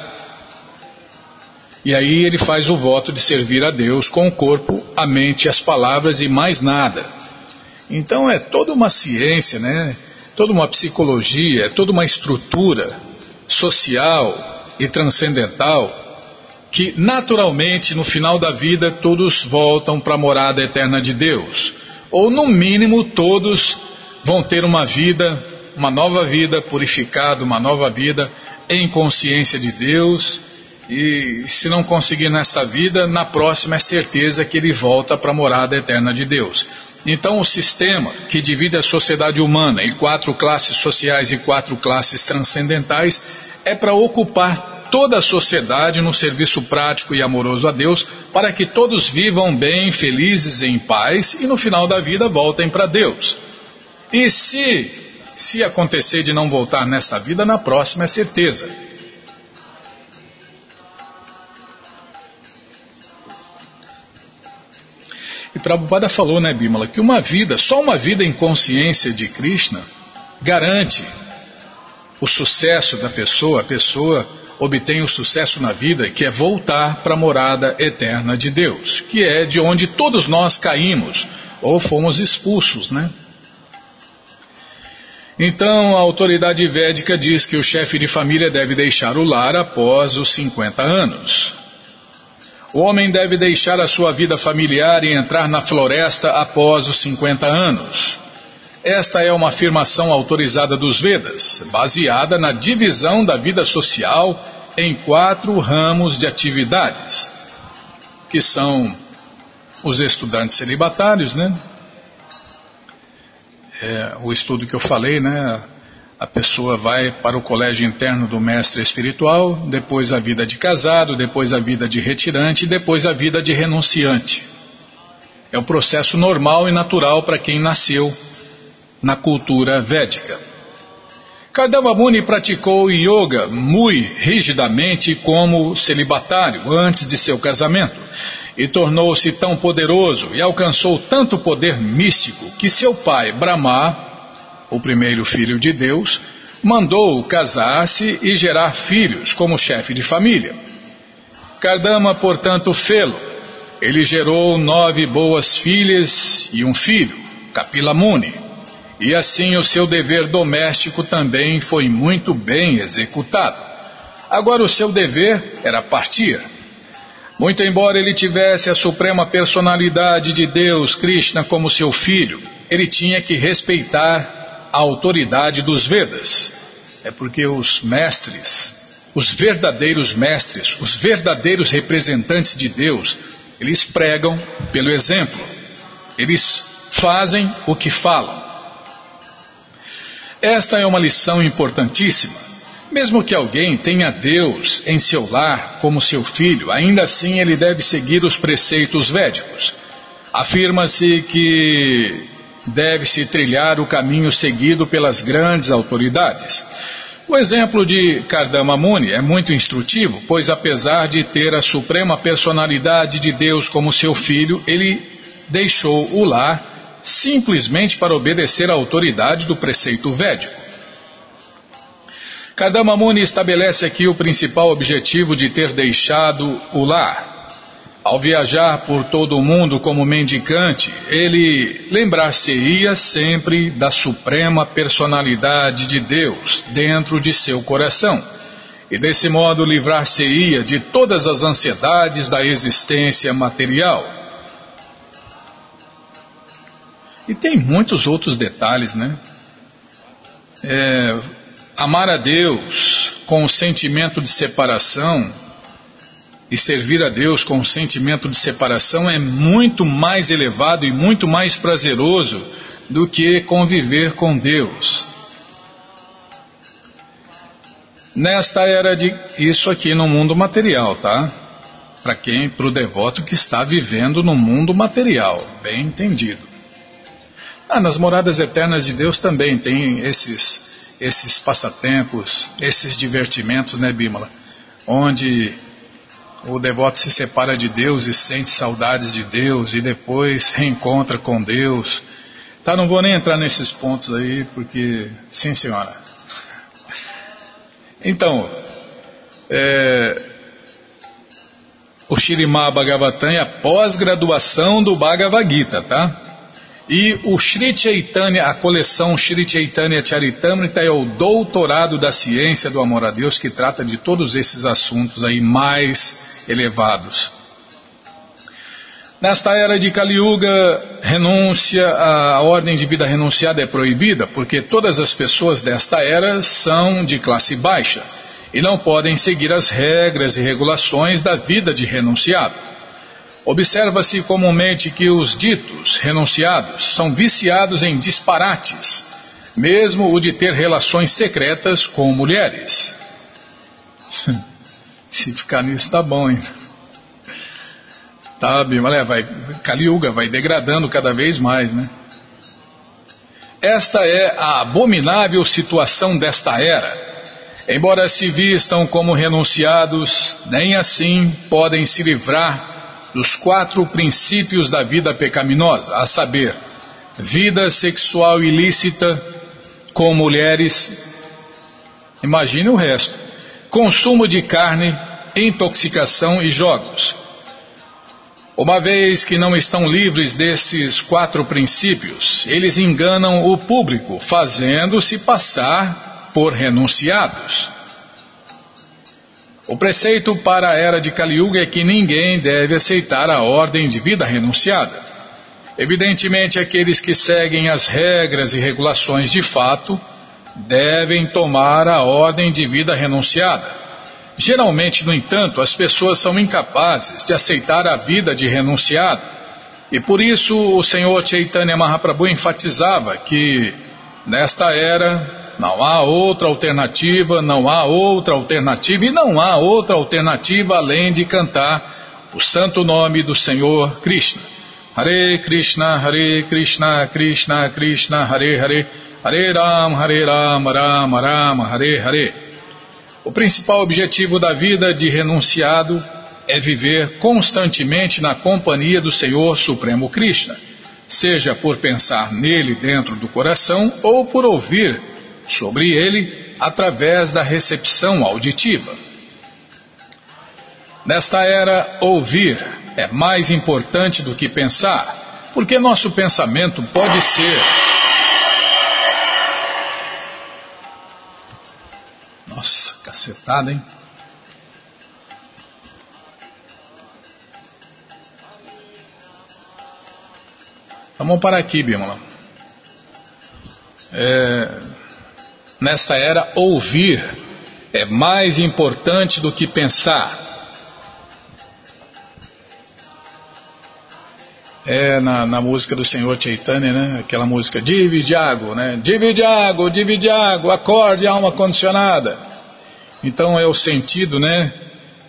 E aí ele faz o voto de servir a Deus com o corpo, a mente, as palavras e mais nada. Então é toda uma ciência, né? Toda uma psicologia, toda uma estrutura social e transcendental que naturalmente no final da vida todos voltam para a morada eterna de Deus. Ou no mínimo todos vão ter uma vida, uma nova vida purificada, uma nova vida em consciência de Deus e se não conseguir nessa vida, na próxima é certeza que ele volta para a morada eterna de Deus. Então, o sistema que divide a sociedade humana em quatro classes sociais e quatro classes transcendentais é para ocupar toda a sociedade no serviço prático e amoroso a Deus, para que todos vivam bem, felizes e em paz e no final da vida voltem para Deus. E se, se acontecer de não voltar nessa vida, na próxima é certeza. E Prabhupada falou, né, Bimala, que uma vida, só uma vida em consciência de Krishna, garante o sucesso da pessoa, a pessoa obtém o sucesso na vida, que é voltar para a morada eterna de Deus, que é de onde todos nós caímos ou fomos expulsos, né? Então, a autoridade védica diz que o chefe de família deve deixar o lar após os 50 anos. O homem deve deixar a sua vida familiar e entrar na floresta após os 50 anos. Esta é uma afirmação autorizada dos Vedas, baseada na divisão da vida social em quatro ramos de atividades, que são os estudantes celibatários, né? É, o estudo que eu falei, né? a pessoa vai para o colégio interno do mestre espiritual, depois a vida de casado, depois a vida de retirante e depois a vida de renunciante. É o processo normal e natural para quem nasceu na cultura védica. Kardama Muni praticou yoga muito rigidamente como celibatário antes de seu casamento e tornou-se tão poderoso e alcançou tanto poder místico que seu pai, Brahma, o primeiro filho de Deus, mandou casar-se e gerar filhos como chefe de família. Kardama, portanto, fê-lo. Ele gerou nove boas filhas e um filho, Kapila Muni. E assim o seu dever doméstico também foi muito bem executado. Agora o seu dever era partir. Muito embora ele tivesse a suprema personalidade de Deus, Krishna, como seu filho, ele tinha que respeitar a autoridade dos Vedas. É porque os mestres, os verdadeiros mestres, os verdadeiros representantes de Deus, eles pregam pelo exemplo. Eles fazem o que falam. Esta é uma lição importantíssima. Mesmo que alguém tenha Deus em seu lar como seu filho, ainda assim ele deve seguir os preceitos védicos. Afirma-se que deve-se trilhar o caminho seguido pelas grandes autoridades. O exemplo de Kardama Muni é muito instrutivo, pois apesar de ter a suprema personalidade de Deus como seu filho, ele deixou o lar simplesmente para obedecer à autoridade do preceito védico. Kardama Muni estabelece aqui o principal objetivo de ter deixado o lar. Ao viajar por todo o mundo como mendicante, ele lembrar-se-ia sempre da suprema personalidade de Deus dentro de seu coração, e desse modo livrar-se-ia de todas as ansiedades da existência material. E tem muitos outros detalhes, né? É, amar a Deus com o sentimento de separação e servir a Deus com um sentimento de separação é muito mais elevado e muito mais prazeroso do que conviver com Deus. Nesta era de isso aqui no mundo material, tá? Para quem, para o devoto que está vivendo no mundo material, bem entendido. Ah, nas moradas eternas de Deus também tem esses esses passatempos, esses divertimentos, né, Bímola? Onde o devoto se separa de Deus e sente saudades de Deus e depois reencontra com Deus. Tá, não vou nem entrar nesses pontos aí, porque, sim senhora. Então, é, o Shirimá Bhagavatam é a pós-graduação do Bhagavad Gita, tá? E o Sri Chaitanya, a coleção Sri Chaitanya Charitamrita é o doutorado da ciência do amor a Deus que trata de todos esses assuntos aí mais elevados. Nesta era de Kali Yuga, renúncia, a ordem de vida renunciada é proibida, porque todas as pessoas desta era são de classe baixa e não podem seguir as regras e regulações da vida de renunciado. Observa-se comumente que os ditos renunciados são viciados em disparates, mesmo o de ter relações secretas com mulheres. Se ficar nisso, tá bom, hein? Tá, Bima, vai, Kaliuga vai degradando cada vez mais, né? Esta é a abominável situação desta era. Embora se vistam como renunciados, nem assim podem se livrar dos quatro princípios da vida pecaminosa, a saber, vida sexual ilícita com mulheres. Imagine o resto consumo de carne, intoxicação e jogos. Uma vez que não estão livres desses quatro princípios, eles enganam o público, fazendo-se passar por renunciados. O preceito para a era de Kali Yuga é que ninguém deve aceitar a ordem de vida renunciada. Evidentemente, aqueles que seguem as regras e regulações de fato devem tomar a ordem de vida renunciada. Geralmente, no entanto, as pessoas são incapazes de aceitar a vida de renunciado. E por isso o Senhor Chaitanya Mahaprabhu enfatizava que nesta era não há outra alternativa, não há outra alternativa e não há outra alternativa além de cantar o santo nome do Senhor Krishna. Hare Krishna, Hare Krishna, Krishna Krishna, Hare Hare. Hare Ram, Hare Ram, Ram Ram, Hare Hare. O principal objetivo da vida de renunciado é viver constantemente na companhia do Senhor Supremo Krishna, seja por pensar nele dentro do coração ou por ouvir sobre ele através da recepção auditiva. Nesta era, ouvir é mais importante do que pensar, porque nosso pensamento pode ser Nossa, cacetada, hein? Vamos parar aqui, Bímola. É, nesta era, ouvir é mais importante do que pensar. é na, na música do Senhor Chaitanya, né? Aquela música Divide água, né? Divide água, divide água, acorde alma condicionada. Então é o sentido, né?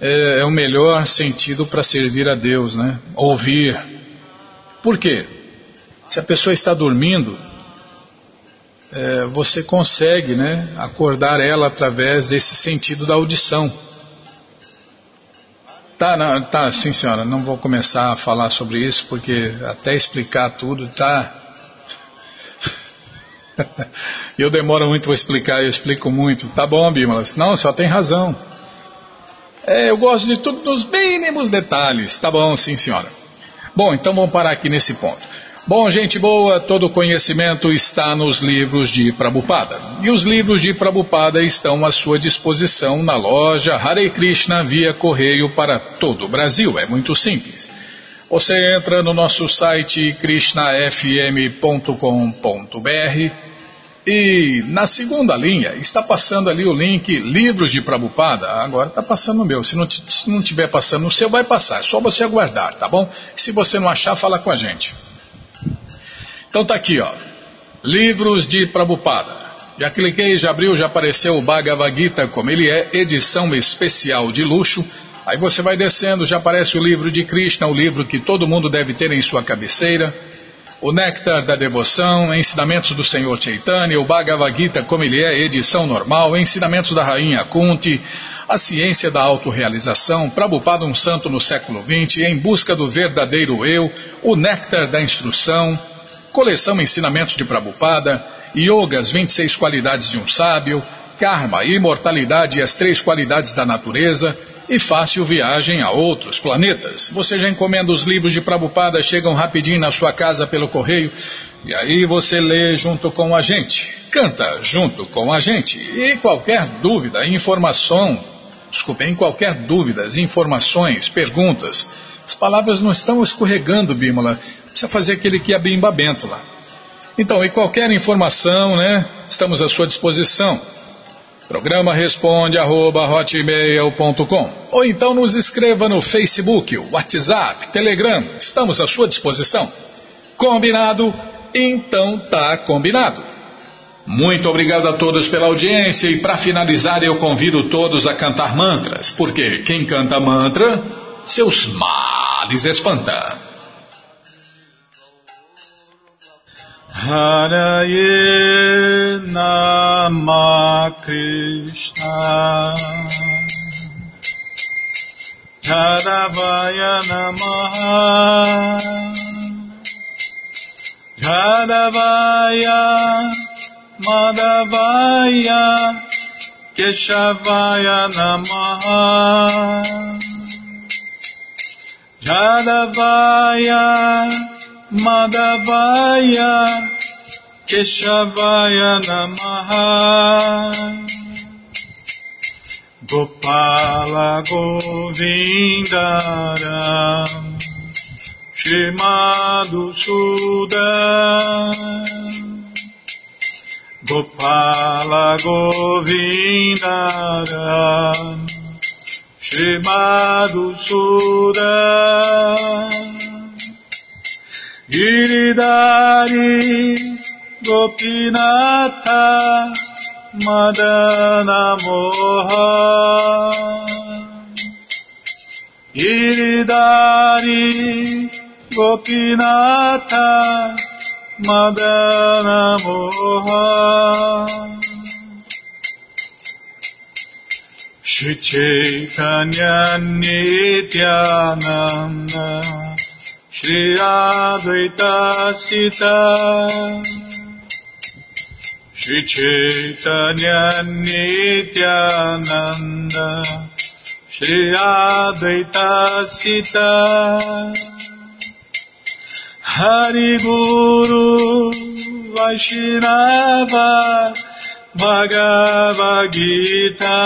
É, é o melhor sentido para servir a Deus, né? Ouvir. Por quê? Se a pessoa está dormindo, é, você consegue, né? Acordar ela através desse sentido da audição. Tá, não, tá, sim senhora, não vou começar a falar sobre isso porque até explicar tudo tá. eu demoro muito para explicar, eu explico muito. Tá bom, Bimalas? Não, só tem razão. É, eu gosto de tudo nos mínimos detalhes. Tá bom, sim senhora. Bom, então vamos parar aqui nesse ponto. Bom, gente boa, todo conhecimento está nos livros de Prabupada. E os livros de Prabupada estão à sua disposição na loja Hare Krishna via correio para todo o Brasil. É muito simples. Você entra no nosso site krishnafm.com.br e na segunda linha está passando ali o link Livros de Prabupada. Agora está passando o meu. Se não, se não tiver passando o seu, vai passar. É só você aguardar, tá bom? Se você não achar, fala com a gente. Então tá aqui, ó. Livros de Prabhupada. Já cliquei, já abriu, já apareceu o Bhagavad Gita como ele é, edição especial de luxo. Aí você vai descendo, já aparece o livro de Krishna, o livro que todo mundo deve ter em sua cabeceira. O Néctar da Devoção, Ensinamentos do Senhor Chaitanya, o Bhagavad Gita como ele é, edição normal, Ensinamentos da Rainha Kunti, A Ciência da Autorrealização, Prabhupada um Santo no século XX, Em Busca do Verdadeiro Eu, o Néctar da Instrução, coleção Ensinamentos de Prabhupada, Yoga, as 26 qualidades de um sábio, Karma, Imortalidade e as três qualidades da natureza, e Fácil Viagem a Outros Planetas. Você já encomenda os livros de Prabhupada, chegam rapidinho na sua casa pelo correio, e aí você lê junto com a gente, canta junto com a gente. E qualquer dúvida, informação, desculpem, qualquer dúvidas, informações, perguntas, as palavras não estão escorregando, Bímola. Precisa fazer aquele que é bento lá. Então, e qualquer informação, né? Estamos à sua disposição. Programa responde arroba, hotmail.com ou então nos escreva no Facebook, WhatsApp, Telegram. Estamos à sua disposição. Combinado? Então tá combinado. Muito obrigado a todos pela audiência e para finalizar eu convido todos a cantar mantras, porque quem canta mantra seus males espanta. Haraye Nama Krishna. Jadavaya Namaha. Jadavaya Madhavaya Keshavaya Namaha. Jadavaya Madhavaya Keshavaya Namaha. Gopala Govindara Shrimadu Sudan Gopala Govindara Madhusura Giridari Gopinatha Madana Moha Giridari Gopinatha Madana Moha Shri Chaitanya Nityananda Shri Advaita Sita Shri Chaitanya Nityananda Shri Advaita Sita Hari Guru Vaishnava Bhagavad Gita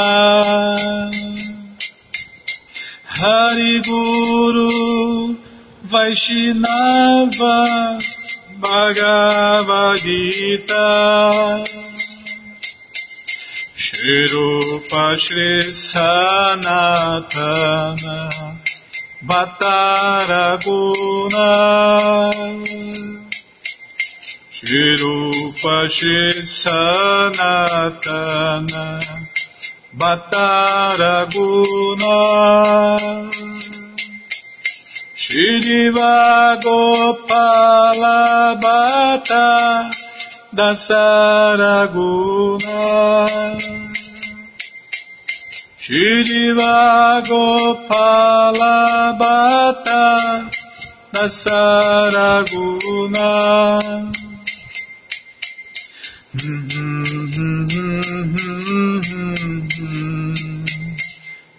Hari Guru Vaishnava Bhagavad Gita Shri Rupa Shri Sanatana Bhattaraguna Shirupa Sanatana Bhattaraguna Shriva Gopala Bhatta Dasaraguna. Shriva Gopala Bhatta Dasaraguna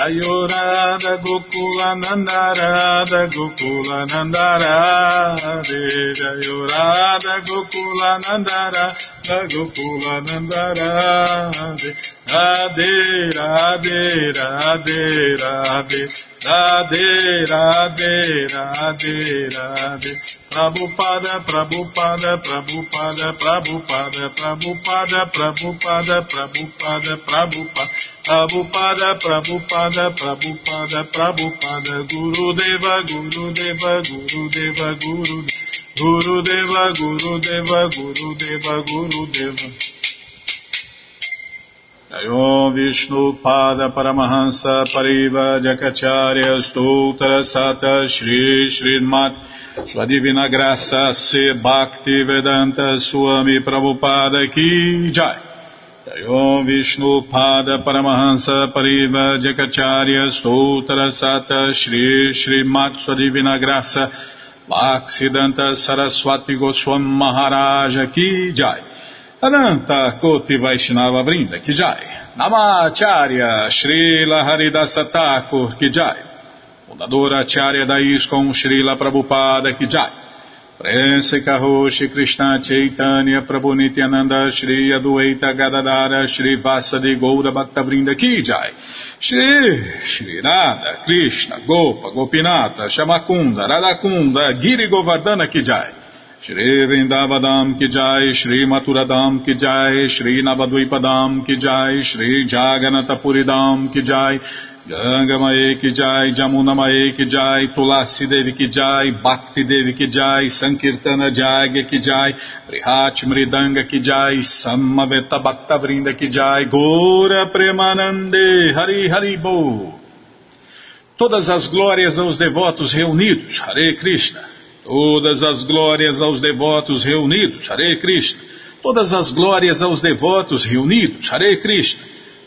Jayorada Gokula Nandarada Gokula Nandara Jayorada Gokula Nandara Gokula Nandara Radhe Radhe Radhe Radhe Radhe Radhe Radhe Radhe. Prabhupada Prabhupada Prabhupada Prabhupada Prabhupada Prabhupada Prabhupada Prabhupada Prabhupada Prabhupada Prabhupada Prabhupada Guru Deva Guru Deva Guru Deva Guru Guru Deva Guru Deva Guru Deva Guru Deva Jayom Vishnu Pada Paramahansa Pariva Jakacharya Stoutra Sata Shri Srimat Sua Divina Graça Se Bhakti Vedanta Swami Prabhupada Ki Jai Jayom Vishnu Pada Paramahansa Pariva Jakacharya Stoutra Sata Shri Srimat Sua Divina Graça Bhaksidanta Saraswati Goswam Maharaja Ki Jai Ananta Koti Vaishnava Brinda Ki Jai Namacharya Srila Haridasa Thakur Ki Jai Fundadora Acharya da ISKCON Srila Prabhupada Ki Jai Prense Karoshi Krishna Chaitanya Prabhu Nityananda Shri Adueita Gadadara Shri Vasadi Goura Bhaktavrinda Ki Jai. Shri Shri Radha Krishna Gopa Gopinata Shamakunda Radakunda Giri Govardhana Ki Jai. Shri Vrindavadam Ki Jai Shri Maturadam Ki Jai Shri Navadvipadam Ki Jai Shri Jaganatapuridam Ki Jai Ganga Mae Ki Jai, Jamuna Mae Ki Jai, Tulasi Devi Ki Jai, Bhakti Devi Ki Jai, Sankirtana Jagya Ki Jai, Prihat Mridanga Ki Jai, Samaveta Bhakta Vrinda Ki Jai, Gora Premanande, Hari Hari Bo. Todas as glórias aos devotos reunidos, Hare Krishna. Todas as glórias aos devotos reunidos, Hare Krishna. Todas as glórias aos devotos reunidos, Hare Krishna.